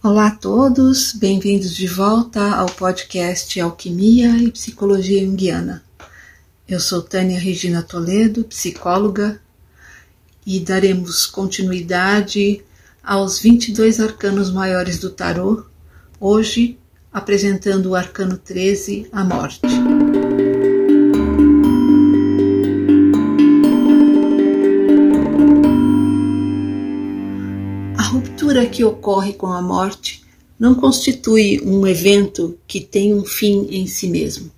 Olá a todos, bem-vindos de volta ao podcast Alquimia e Psicologia Junguiana. Eu sou Tânia Regina Toledo, psicóloga, e daremos continuidade aos 22 arcanos maiores do tarô, hoje apresentando o arcano 13, a morte. Ruptura que ocorre com a morte não constitui um evento que tem um fim em si mesmo.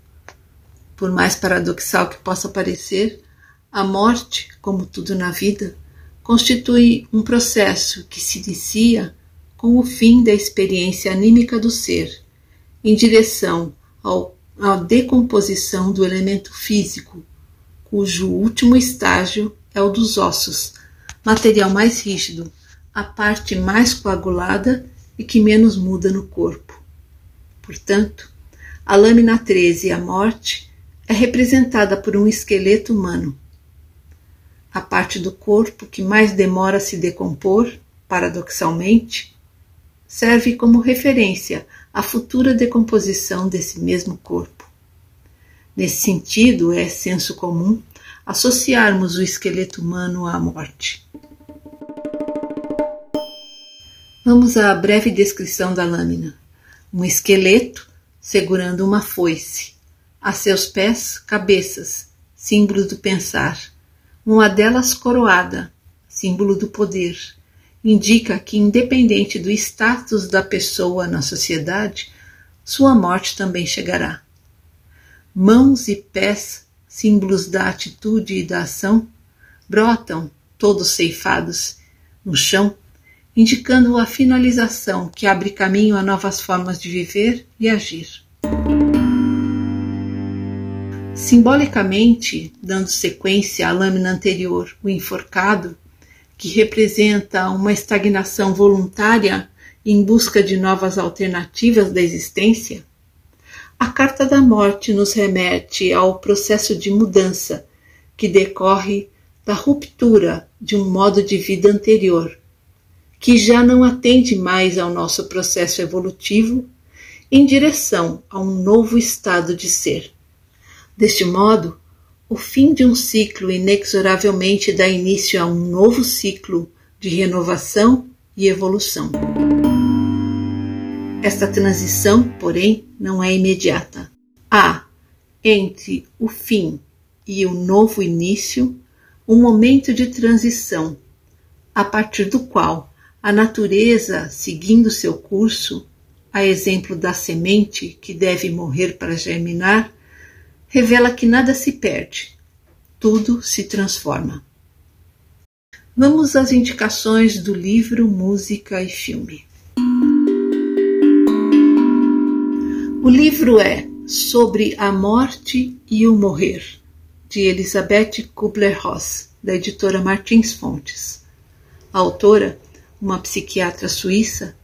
Por mais paradoxal que possa parecer, a morte, como tudo na vida, constitui um processo que se inicia com o fim da experiência anímica do ser, em direção ao, à decomposição do elemento físico, cujo último estágio é o dos ossos, material mais rígido, a parte mais coagulada e que menos muda no corpo. Portanto, a lâmina 13, a morte, é representada por um esqueleto humano. A parte do corpo que mais demora a se decompor, paradoxalmente, serve como referência à futura decomposição desse mesmo corpo. Nesse sentido, é senso comum associarmos o esqueleto humano à morte. Vamos à breve descrição da lâmina. Um esqueleto segurando uma foice. A seus pés, cabeças, símbolo do pensar. Uma delas coroada, símbolo do poder. Indica que, independente do status da pessoa na sociedade, sua morte também chegará. Mãos e pés, símbolos da atitude e da ação, brotam, todos ceifados, no chão indicando a finalização que abre caminho a novas formas de viver e agir. Simbolicamente, dando sequência à lâmina anterior, o enforcado, que representa uma estagnação voluntária em busca de novas alternativas da existência, a carta da morte nos remete ao processo de mudança que decorre da ruptura de um modo de vida anterior que já não atende mais ao nosso processo evolutivo em direção a um novo estado de ser. Deste modo, o fim de um ciclo inexoravelmente dá início a um novo ciclo de renovação e evolução. Esta transição, porém, não é imediata. Há, entre o fim e o novo início, um momento de transição, a partir do qual a natureza, seguindo seu curso, a exemplo da semente que deve morrer para germinar, revela que nada se perde, tudo se transforma. Vamos às indicações do livro, música e filme. O livro é Sobre a Morte e o Morrer, de Elizabeth Kubler-Ross, da editora Martins Fontes. A autora uma psiquiatra suíça,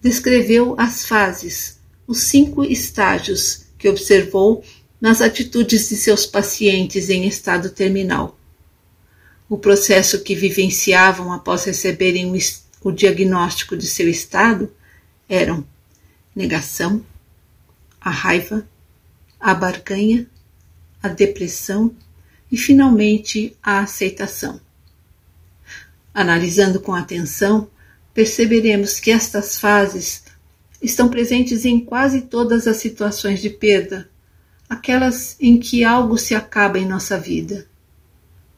descreveu as fases, os cinco estágios que observou nas atitudes de seus pacientes em estado terminal. O processo que vivenciavam após receberem o diagnóstico de seu estado eram negação, a raiva, a barganha, a depressão e, finalmente, a aceitação. Analisando com atenção, perceberemos que estas fases estão presentes em quase todas as situações de perda, aquelas em que algo se acaba em nossa vida.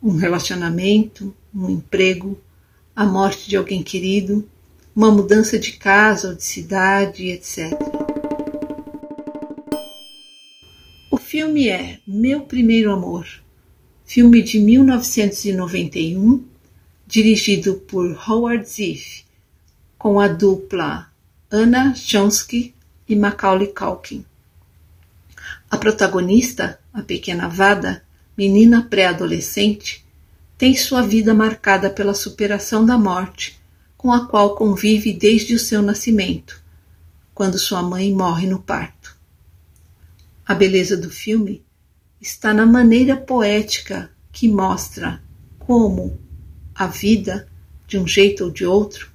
Um relacionamento, um emprego, a morte de alguém querido, uma mudança de casa ou de cidade, etc. O filme é Meu Primeiro Amor, filme de 1991, dirigido por Howard Ziff com a dupla Anna Chomsky e Macaulay Culkin. A protagonista, a pequena Vada, menina pré-adolescente, tem sua vida marcada pela superação da morte, com a qual convive desde o seu nascimento, quando sua mãe morre no parto. A beleza do filme está na maneira poética que mostra como a vida, de um jeito ou de outro,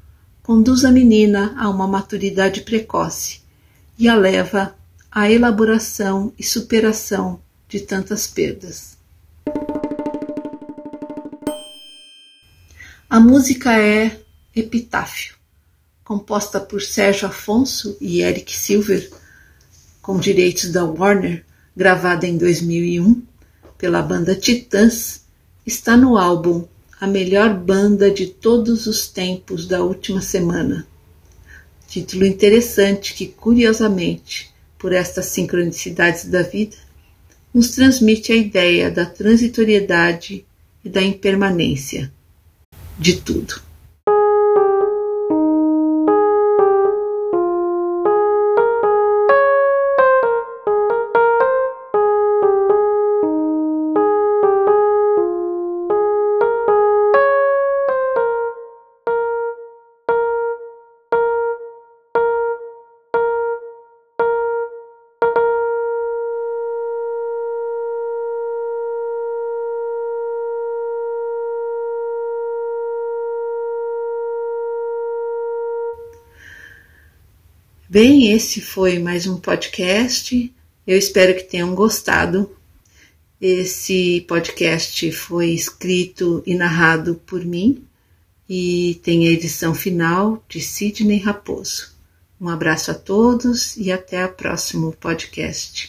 conduz a menina a uma maturidade precoce e a leva à elaboração e superação de tantas perdas. A música é Epitáfio, composta por Sérgio Afonso e Eric Silver, com direitos da Warner, gravada em 2001 pela banda Titãs, está no álbum A Melhor Banda de Todos os Tempos da Última Semana. Título interessante que, curiosamente, por estas sincronicidades da vida, nos transmite a ideia da transitoriedade e da impermanência de tudo. Bem, esse foi mais um podcast. Eu espero que tenham gostado. Esse podcast foi escrito e narrado por mim e tem a edição final de Sidney Raposo. Um abraço a todos e até o próximo podcast.